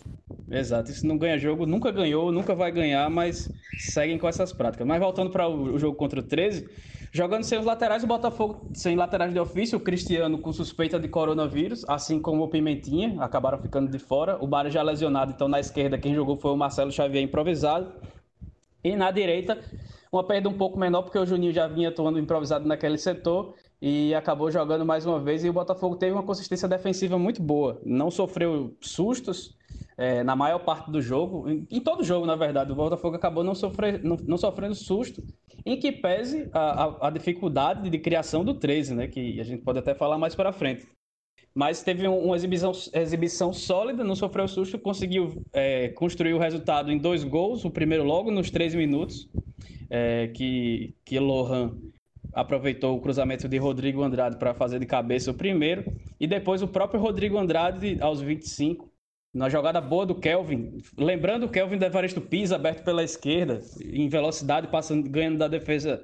Exato. Isso não ganha jogo, nunca ganhou, nunca vai ganhar, mas seguem com essas práticas. Mas voltando para o, jogo contra o 13, jogando sem os laterais, o Botafogo sem laterais de ofício, o Cristiano com suspeita de coronavírus, assim como o Pimentinha, acabaram ficando de fora. O Bari já lesionado, então na esquerda quem jogou foi o Marcelo Xavier improvisado. E na direita, uma perda um pouco menor, porque o Juninho já vinha atuando improvisado naquele setor e acabou jogando mais uma vez. E o Botafogo teve uma consistência defensiva muito boa. Não sofreu sustos é, na maior parte do jogo, em, em, todo jogo, na verdade. O Botafogo acabou não, sofrer, não, não sofrendo susto, em que pese a, a, a, dificuldade de criação do 13, né? Que a gente pode até falar mais para frente. Mas teve uma exibição, exibição sólida, não sofreu susto, conseguiu é, construir o resultado em dois gols. O primeiro logo nos três minutos é, que, que Lohan aproveitou o cruzamento de Rodrigo Andrade para fazer de cabeça o primeiro, e depois o próprio Rodrigo Andrade, aos 25, na jogada boa do Kelvin, lembrando o Kelvin do Evaristo Pisa, aberto pela esquerda, em velocidade, passando, ganhando da defesa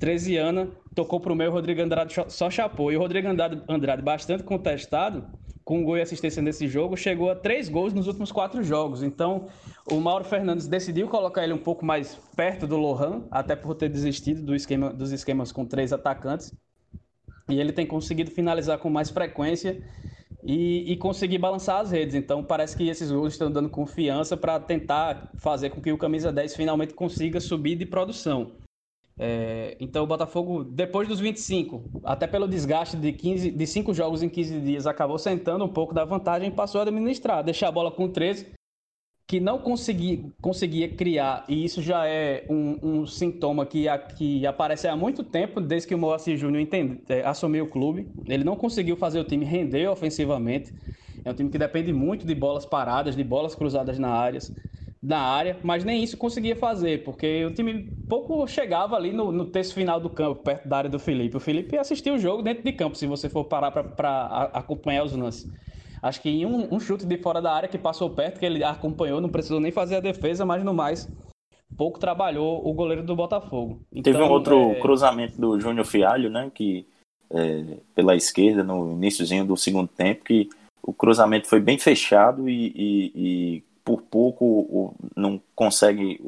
13 anos, tocou para o meio, o Rodrigo Andrade só chapou. E o Rodrigo Andrade, Andrade, bastante contestado, com gol e assistência nesse jogo, chegou a três gols nos últimos quatro jogos. Então, o Mauro Fernandes decidiu colocar ele um pouco mais perto do Lohan, até por ter desistido do esquema, dos esquemas com três atacantes. E ele tem conseguido finalizar com mais frequência. E, e, conseguir balançar as redes. Então parece que esses gols estão dando confiança para tentar fazer com que o camisa 10 finalmente consiga subir de produção. É, então o Botafogo, depois dos 25, até pelo desgaste de, 15, de 5 jogos em 15 dias, acabou sentando um pouco da vantagem e passou a administrar, deixar a bola com 13, que não consegui, conseguia criar, e isso já é um, um sintoma que, a, que aparece há muito tempo, desde que o Moacir Júnior é, assumiu o clube. Ele não conseguiu fazer o time render ofensivamente. É um time que depende muito de bolas paradas, de bolas cruzadas na área, na área, mas nem isso conseguia fazer, porque o time pouco chegava ali no, no terço final do campo, perto da área do Felipe. O Felipe assistiu o jogo dentro de campo, se você for parar para acompanhar os lances. Acho que um, um, chute de fora da área que passou perto, que ele acompanhou, não precisou nem fazer a defesa, mas no mais, pouco trabalhou o goleiro do Botafogo. Então, Teve um outro é... cruzamento do Júnior Fialho, né? Que é, pela esquerda, no iníciozinho do segundo tempo, que o cruzamento foi bem fechado e, e, e por pouco o, não consegue,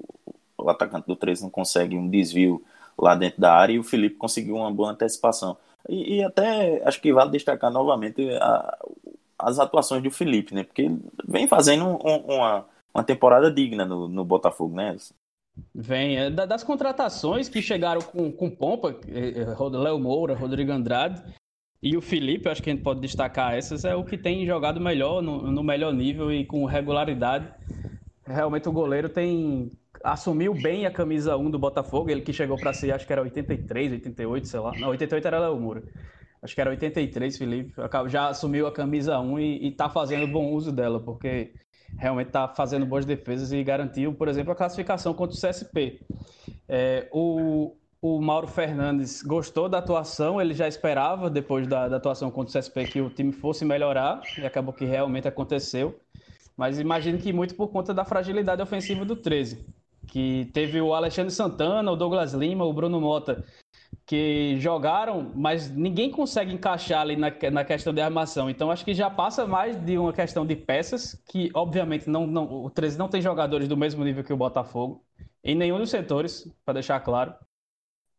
o atacante do 13 não consegue um desvio lá dentro da área e o Felipe conseguiu uma boa antecipação. E, e até acho que vale destacar novamente a, as atuações do Felipe, né? Porque ele vem fazendo um, uma, uma temporada digna no, no Botafogo, né? Vem. É, das contratações que chegaram com, com pompa, é, é, Léo Moura, Rodrigo Andrade e o Felipe, acho que a gente pode destacar essas, é o que tem jogado melhor, no, no melhor nível e com regularidade. Realmente o goleiro tem assumiu bem a camisa 1 do Botafogo, ele que chegou para ser, acho que era 83, 88, sei lá. Não, 88 era Léo Moura acho que era 83, Felipe, já assumiu a camisa 1 e, está fazendo bom uso dela, porque realmente está fazendo boas defesas e garantiu, por exemplo, a classificação contra o CSP. É, o, o Mauro Fernandes gostou da atuação, ele já esperava, depois da, da, atuação contra o CSP, que o time fosse melhorar, e acabou que realmente aconteceu. Mas imagino que muito por conta da fragilidade ofensiva do 13, que teve o Alexandre Santana, o Douglas Lima, o Bruno Mota que jogaram, mas ninguém consegue encaixar ali na, na questão de armação. Então acho que já passa mais de uma questão de peças, que obviamente não, não, o 13 não tem jogadores do mesmo nível que o Botafogo, em nenhum dos setores, para deixar claro.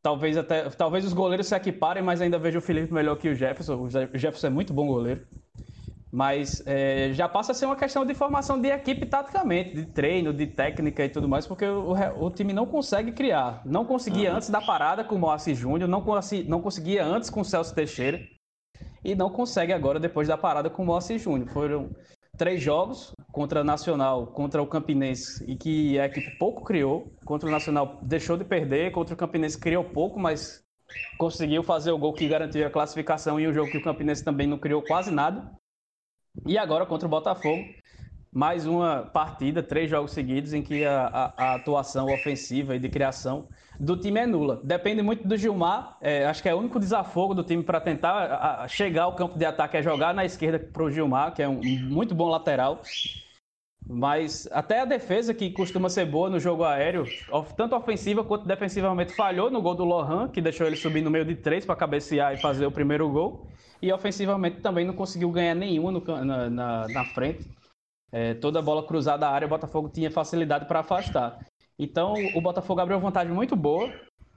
Talvez até talvez os goleiros se equiparem, mas ainda vejo o Felipe melhor que o Jefferson. O Jefferson é muito bom goleiro. Mas é, já passa a ser uma questão de formação de equipe taticamente, de treino, de técnica e tudo mais, porque o, o time não consegue criar. Não conseguia uhum. antes da parada com o Moacir Júnior, não, não conseguia antes com o Celso Teixeira e não consegue agora depois da parada com o Moacir Júnior. Foram três jogos contra o Nacional, contra o Campinense, e que a equipe pouco criou. Contra o Nacional deixou de perder, contra o Campinense criou pouco, mas conseguiu fazer o gol que garantiu a classificação e o jogo que o Campinense também não criou quase nada. E agora contra o Botafogo, mais uma partida, três jogos seguidos, em que a, a, a atuação ofensiva e de criação do time é nula. Depende muito do Gilmar. É, acho que é o único desafogo do time para tentar a, chegar ao campo de ataque é jogar na esquerda para o Gilmar, que é um muito bom lateral. Mas até a defesa, que costuma ser boa no jogo aéreo, tanto ofensiva quanto defensivamente, falhou no gol do Lohan, que deixou ele subir no meio de três para cabecear e fazer o primeiro gol. E ofensivamente também não conseguiu ganhar nenhuma no, na, na, na, frente. É, toda bola cruzada à área, o Botafogo tinha facilidade para afastar. Então o Botafogo abriu uma vantagem muito boa.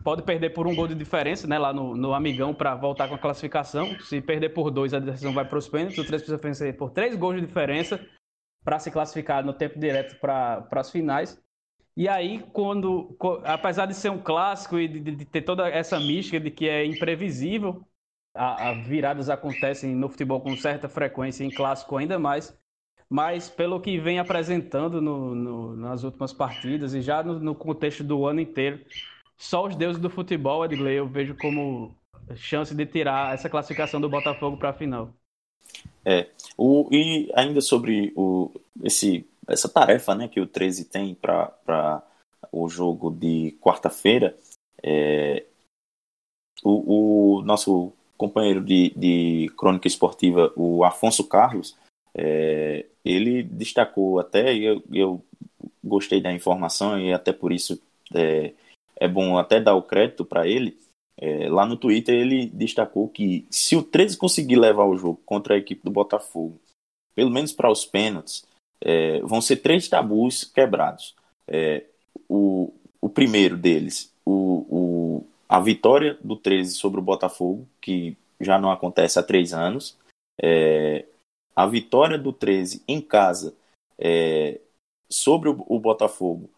Pode perder por um gol de diferença, né? Lá no, no Amigão para voltar com a classificação. Se perder por dois, a decisão vai para os pênaltis. O 3 precisa vencer por três gols de diferença para se classificar no tempo direto para as finais. E aí, quando, apesar de ser um clássico e de, de, ter toda essa mística de que é imprevisível, a, a viradas acontecem no futebol com certa frequência, em clássico ainda mais. Mas pelo que vem apresentando no, no, nas últimas partidas e já no, no, contexto do ano inteiro, só os deuses do futebol, Edgley, eu vejo como chance de tirar essa classificação do Botafogo para a final. É, o, e ainda sobre o, esse, essa tarefa né, que o 13 tem para o jogo de quarta-feira, é, o, o, nosso companheiro de, de crônica esportiva, o Afonso Carlos, é, ele destacou até, e eu, eu gostei da informação e até por isso é, é bom até dar o crédito para ele. É, lá no Twitter ele destacou que se o 13 conseguir levar o jogo contra a equipe do Botafogo, pelo menos para os pênaltis, é, vão ser três tabus quebrados. É, o, o primeiro deles, o, o a vitória do 13 sobre o Botafogo, que já não acontece há três anos. É, a vitória do 13 em casa é, sobre o, o Botafogo,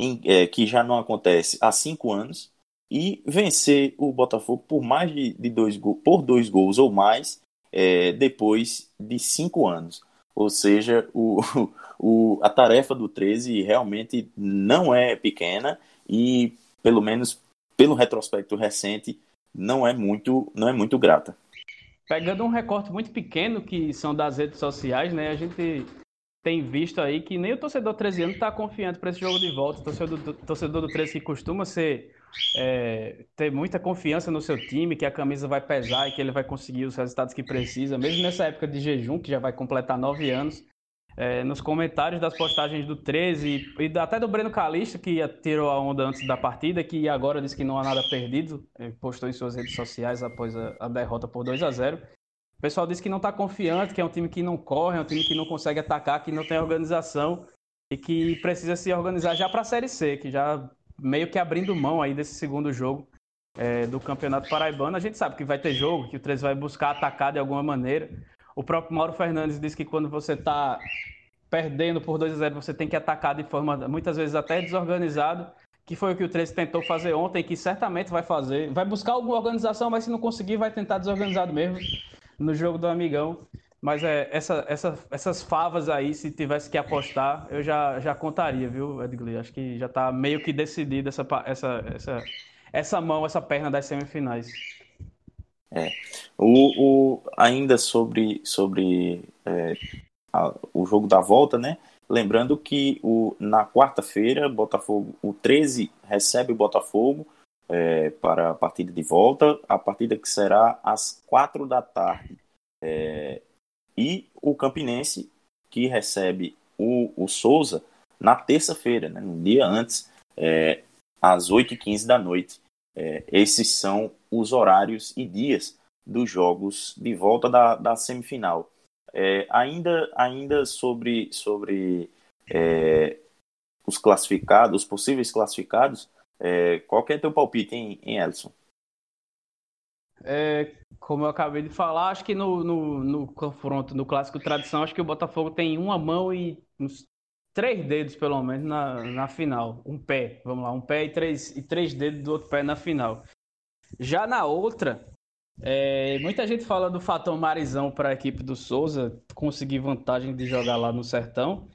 em, é, que já não acontece há cinco anos, e vencer o Botafogo por mais de, de dois, por dois gols ou mais é, depois de cinco anos. Ou seja, o, o, a tarefa do 13 realmente não é pequena e, pelo menos pelo retrospecto recente, não é muito, não é muito grata. Pegando um recorte muito pequeno que são das redes sociais, né? A gente tem visto aí que nem o torcedor 13 anos está confiante para esse jogo de volta. O torcedor do, torcedor do 13 que costuma ser é, ter muita confiança no seu time, que a camisa vai pesar e que ele vai conseguir os resultados que precisa, mesmo nessa época de jejum, que já vai completar nove anos. É, nos comentários das postagens do 13 e até do Breno Calixto, que tirou a onda antes da partida, que agora disse que não há nada perdido, postou em suas redes sociais após a, a derrota por 2 a 0 O pessoal disse que não está confiante, que é um time que não corre, é um time que não consegue atacar, que não tem organização e que precisa se organizar já para a Série C, que já meio que abrindo mão aí desse segundo jogo é, do Campeonato Paraibano. A gente sabe que vai ter jogo, que o 13 vai buscar atacar de alguma maneira. O próprio Mauro Fernandes disse que quando você está perdendo por 2 a 0 você tem que atacar de forma muitas vezes até desorganizado, que foi o que o 13 tentou fazer ontem, que certamente vai fazer. Vai buscar alguma organização, mas se não conseguir, vai tentar desorganizado mesmo no jogo do Amigão. Mas é, essa, essa, essas favas aí, se tivesse que apostar, eu já, já contaria, viu, Edgley? Acho que já está meio que decidido essa, essa, essa, essa mão, essa perna das semifinais. É. O, o, ainda sobre, sobre é, a, o jogo da volta, né? Lembrando que o, na quarta-feira, Botafogo, o 13 recebe o Botafogo é, para a partida de volta, a partida que será às quatro da tarde. É, e o Campinense, que recebe o, o Souza na terça-feira, né, no dia antes, é, às 8h15 da noite. É, esses são os horários e dias dos jogos de volta da, da semifinal. É, ainda, ainda sobre, sobre é, os classificados, os possíveis classificados, é, qual que é teu palpite, hein, em Elson? É, como eu acabei de falar, acho que no, no, no, confronto, no clássico tradição, acho que o Botafogo tem uma mão e uns três dedos, pelo menos, na, na final. Um pé, vamos lá, um pé e três, e três dedos do outro pé na final. Já na outra, é, muita gente fala do fator Marizão para a equipe do Souza conseguir vantagem de jogar lá no Sertão,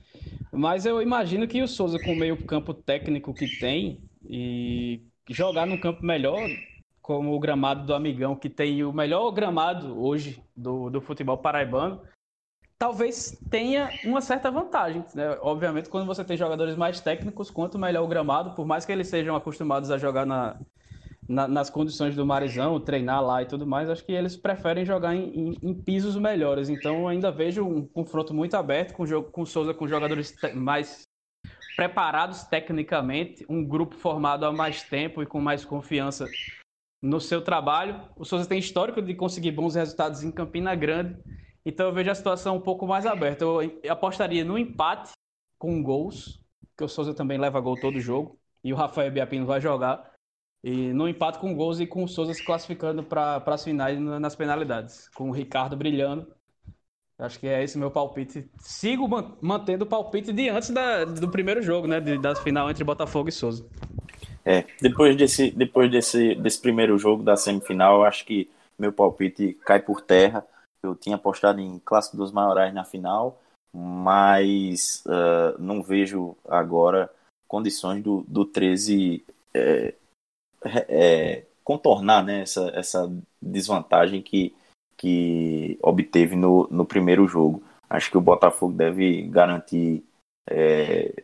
mas eu imagino que o Souza, com o meio campo técnico que tem e jogar num campo melhor, como o gramado do Amigão, que tem o melhor gramado hoje do, do futebol paraibano, talvez tenha uma certa vantagem. Né? Obviamente, quando você tem jogadores mais técnicos, quanto melhor o gramado, por mais que eles sejam acostumados a jogar na, na, nas condições do Marizão, treinar lá e tudo mais, acho que eles preferem jogar em, em, em pisos melhores. Então ainda vejo um confronto muito aberto com o com Souza com jogadores mais preparados tecnicamente, um grupo formado há mais tempo e com mais confiança no seu trabalho. O Souza tem histórico de conseguir bons resultados em Campina Grande, então eu vejo a situação um pouco mais aberta. Eu apostaria no empate com gols, que o Souza também leva gol todo jogo, e o Rafael Biapino vai jogar. E no empate com gols e com o Souza se classificando para as finais nas penalidades, com o Ricardo brilhando. Acho que é esse meu palpite. Sigo mantendo o palpite de antes da, do primeiro jogo, né? De, da final entre Botafogo e Souza. É, depois desse, depois desse, desse primeiro jogo da semifinal, acho que meu palpite cai por terra. Eu tinha apostado em Clássico dos Maiorais na final, mas uh, não vejo agora condições do, do 13 é, é, contornar né, essa, essa desvantagem que, que obteve no, no primeiro jogo. Acho que o Botafogo deve garantir é,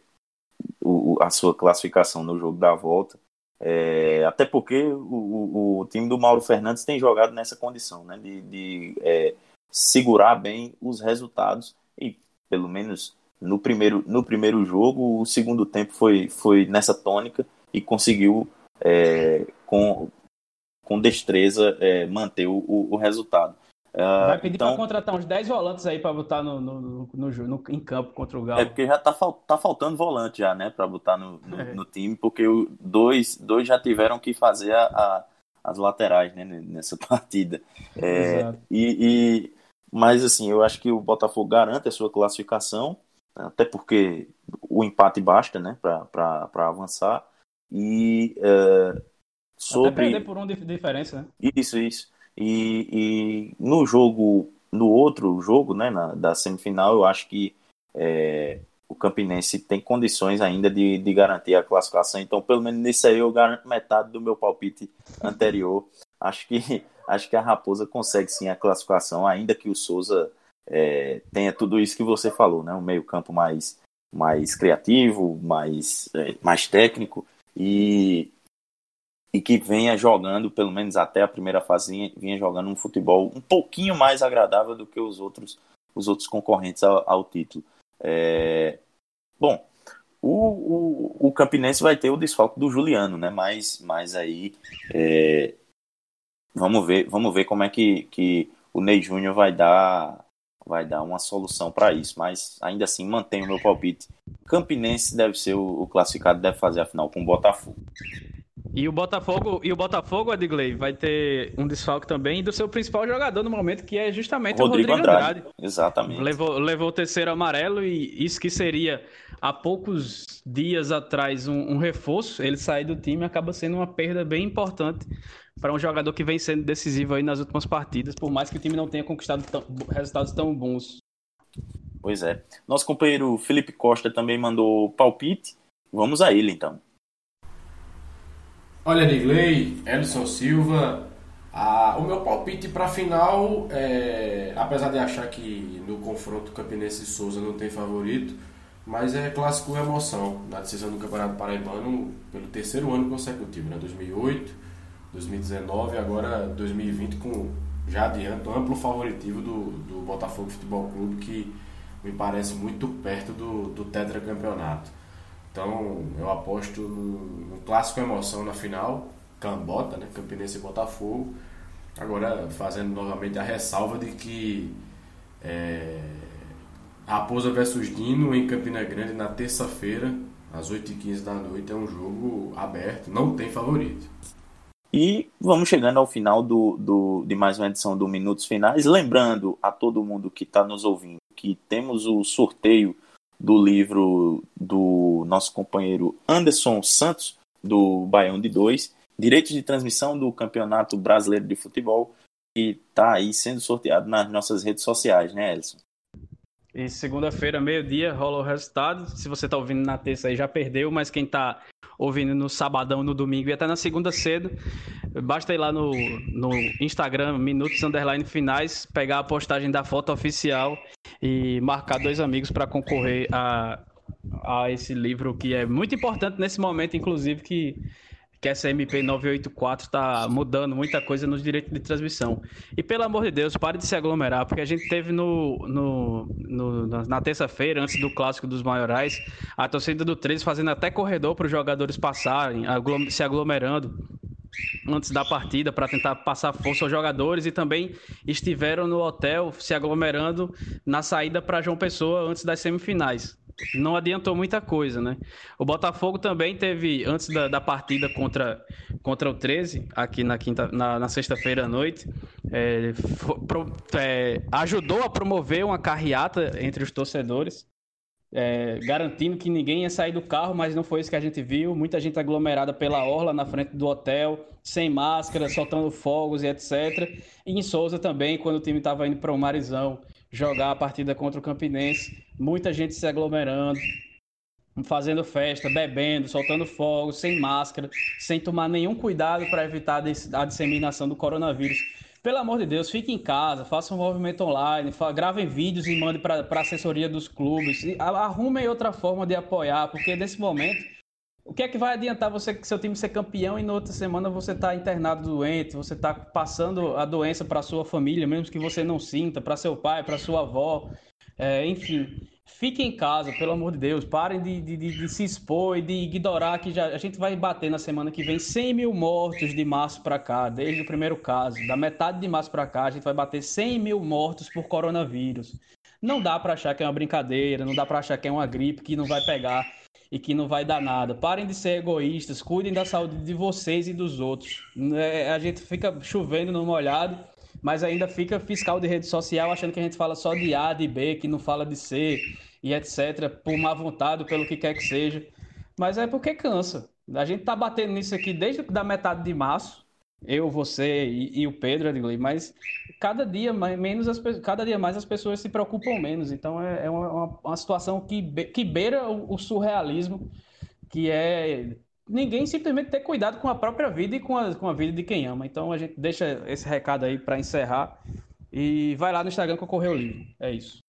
o, a sua classificação no jogo da volta. É, até porque o, o, time do Mauro Fernandes tem jogado nessa condição, né, de, de é, segurar bem os resultados e pelo menos no primeiro, no primeiro jogo, o segundo tempo foi, foi nessa tônica e conseguiu é, com, com destreza é, manter o, o resultado. Uh, Vai pedir então, para contratar uns 10 volantes aí para botar no, no, no, no, em campo contra o Galo. É porque já tá, tá faltando volante já, né, para botar no, no, é. no, time, porque o, dois, dois já tiveram que fazer a, a, as laterais, né, nessa partida. É, e, e, Mas assim, eu acho que o Botafogo garante a sua classificação, até porque o empate basta, né, para avançar. E uh, sobre. Até perder por um de diferença, né? Isso, isso. E, e no jogo, no outro jogo, né, na, da semifinal, eu acho que é, o Campinense tem condições ainda de, de garantir a classificação. Então, pelo menos nesse aí, eu garanto metade do meu palpite anterior. acho que acho que a Raposa consegue sim a classificação, ainda que o Souza é, tenha tudo isso que você falou, né? Um meio-campo mais, mais criativo, mais, é, mais técnico e, e que venha jogando, pelo menos até a primeira fase, venha jogando um futebol um pouquinho mais agradável do que os outros, os outros concorrentes ao, ao título. É, bom, o, o, o, Campinense vai ter o desfalque do Juliano, né? Mas, mas aí é, vamos ver, vamos ver como é que, que o Ney Júnior vai dar vai dar uma solução para isso, mas ainda assim mantenho o meu palpite. Campinense deve ser o, o, classificado, deve fazer a final com o Botafogo. E o Botafogo, e o Botafogo, Edgley, vai ter um desfalque também do seu principal jogador no momento, que é justamente Rodrigo o Rodrigo Andrade. Andrade. Exatamente. Levou, levou o terceiro amarelo e isso que seria há poucos dias atrás um, um reforço, ele sair do time acaba sendo uma perda bem importante para um jogador que vem sendo decisivo aí nas últimas partidas, por mais que o time não tenha conquistado tão, resultados tão bons. Pois é. Nosso companheiro Felipe Costa também mandou palpite. Vamos a ele então. Olha, Nigley, Elson Silva. Ah, o meu palpite para a final, é, apesar de achar que no confronto Campinense e Souza não tem favorito, mas é clássico emoção na decisão do Campeonato Paraibano pelo terceiro ano consecutivo, né? 2008, 2019 e agora 2020 com já adianto amplo favoritivo do, do Botafogo Futebol Clube que me parece muito perto do, do tetracampeonato. Então eu aposto no, clássico emoção na final, Cambota, né? Campinense e Botafogo. Agora fazendo novamente a ressalva de que é, Raposa versus Dino em Campina Grande na terça-feira, às 8h15 da noite, é um jogo aberto, não tem favorito. E vamos chegando ao final do, do, de mais uma edição do Minutos Finais. Lembrando a todo mundo que está nos ouvindo que temos o sorteio do livro do nosso companheiro Anderson Santos, do Baião de 2, Direitos de Transmissão do Campeonato Brasileiro de Futebol, que está aí sendo sorteado nas nossas redes sociais, né, Elson? E segunda-feira, meio-dia, rola o resultado. Se você está ouvindo na terça aí, já perdeu, mas quem está ouvindo no sabadão, no domingo e até na segunda cedo, basta ir lá no, no Instagram, Minutos Underline Finais, pegar a postagem da foto oficial e marcar dois amigos para concorrer a, a esse livro que é muito importante nesse momento, inclusive, que que essa MP 984 está mudando muita coisa nos direitos de transmissão. E pelo amor de Deus, pare de se aglomerar, porque a gente teve no, no, no na terça-feira, antes do clássico dos maiorais, a torcida do 13 fazendo até corredor para os jogadores passarem, se aglomerando antes da partida para tentar passar força aos jogadores e também estiveram no hotel se aglomerando na saída para João Pessoa antes das semifinais não adiantou muita coisa, né? O Botafogo também teve, antes da, da partida contra, contra o 13, aqui na, quinta, na, na sexta-feira à noite, é, pro, é, ajudou a promover uma carreata entre os torcedores, é, garantindo que ninguém ia sair do carro, mas não foi isso que a gente viu. Muita gente aglomerada pela orla na frente do hotel, sem máscara, soltando fogos e etc. E em Souza também, quando o time estava indo para o Marizão jogar a partida contra o Campinense, muita gente se aglomerando, fazendo festa, bebendo, soltando fogos, sem máscara, sem tomar nenhum cuidado para evitar a disseminação do coronavírus. Pelo amor de Deus, fique em casa, faça um movimento online, gravem vídeos e mande para a assessoria dos clubes. Arrumem outra forma de apoiar, porque nesse momento o que é que vai adiantar você que seu time ser campeão e na outra semana você está internado doente, você está passando a doença para sua família, mesmo que você não sinta, para seu pai, para sua avó, é, enfim. Fiquem em casa, pelo amor de Deus. Parem de, de, de, se expor e de ignorar que já, a gente vai bater na semana que vem 100 mil mortos de março para cá, desde o primeiro caso. Da metade de março para cá, a gente vai bater 100 mil mortos por coronavírus. Não dá para achar que é uma brincadeira, não dá para achar que é uma gripe que não vai pegar e que não vai dar nada. Parem de ser egoístas, cuidem da saúde de vocês e dos outros. É, a gente fica chovendo no molhado, mas ainda fica fiscal de rede social achando que a gente fala só de A, de B, que não fala de C e etc, por má vontade, pelo que quer que seja. Mas é porque cansa. A gente tá batendo nisso aqui desde da metade de março, eu, você e, e o Pedro, Edgley, mas cada dia mais, menos as, cada dia mais as pessoas se preocupam menos. Então é, é uma, uma, situação que, que beira o, o surrealismo, que é ninguém simplesmente ter cuidado com a própria vida e com a, com a vida de quem ama. Então a gente deixa esse recado aí para encerrar e vai lá no Instagram que ocorreu o livro. É isso.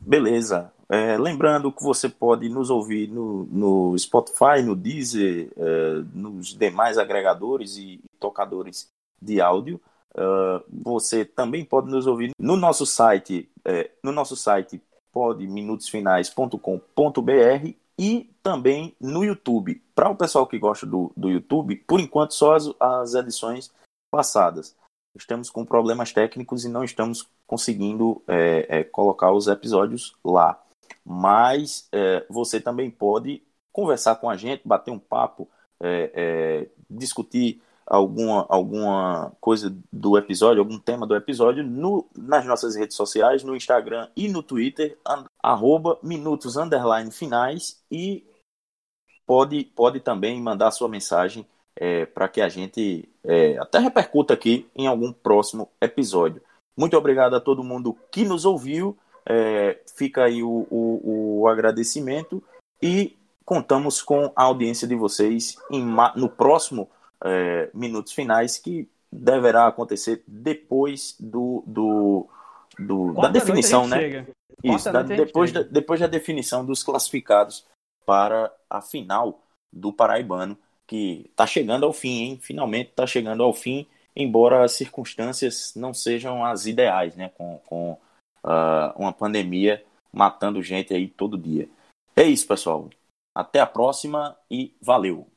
Beleza. É, lembrando que você pode nos ouvir no, no Spotify, no Deezer, é, nos demais agregadores e tocadores de áudio. Uh, você também pode nos ouvir no nosso site, é, no nosso site podminutosfinais.com.br e também no YouTube. Para o pessoal que gosta do, do YouTube, por enquanto só as, as edições passadas. Estamos com problemas técnicos e não estamos conseguindo é, é, colocar os episódios lá. Mas é, você também pode conversar com a gente, bater um papo, é, é, discutir alguma, alguma coisa do episódio, algum tema do episódio no, nas nossas redes sociais, no Instagram e no Twitter, arroba minutos underline finais e pode, pode também mandar sua mensagem é, para que a gente é, até repercuta aqui em algum próximo episódio. Muito obrigado a todo mundo que nos ouviu. É, fica aí o, o, o, agradecimento e contamos com a audiência de vocês em, no próximo é, minutos finais que deverá acontecer depois do, do, do da definição, né? Isso, da, depois, da, depois da definição dos classificados para a final do Paraibano, que está chegando ao fim, hein? Finalmente está chegando ao fim embora as circunstâncias não sejam as ideais, né? Com, com uh, uma pandemia matando gente aí todo dia. É isso, pessoal. Até a próxima e valeu!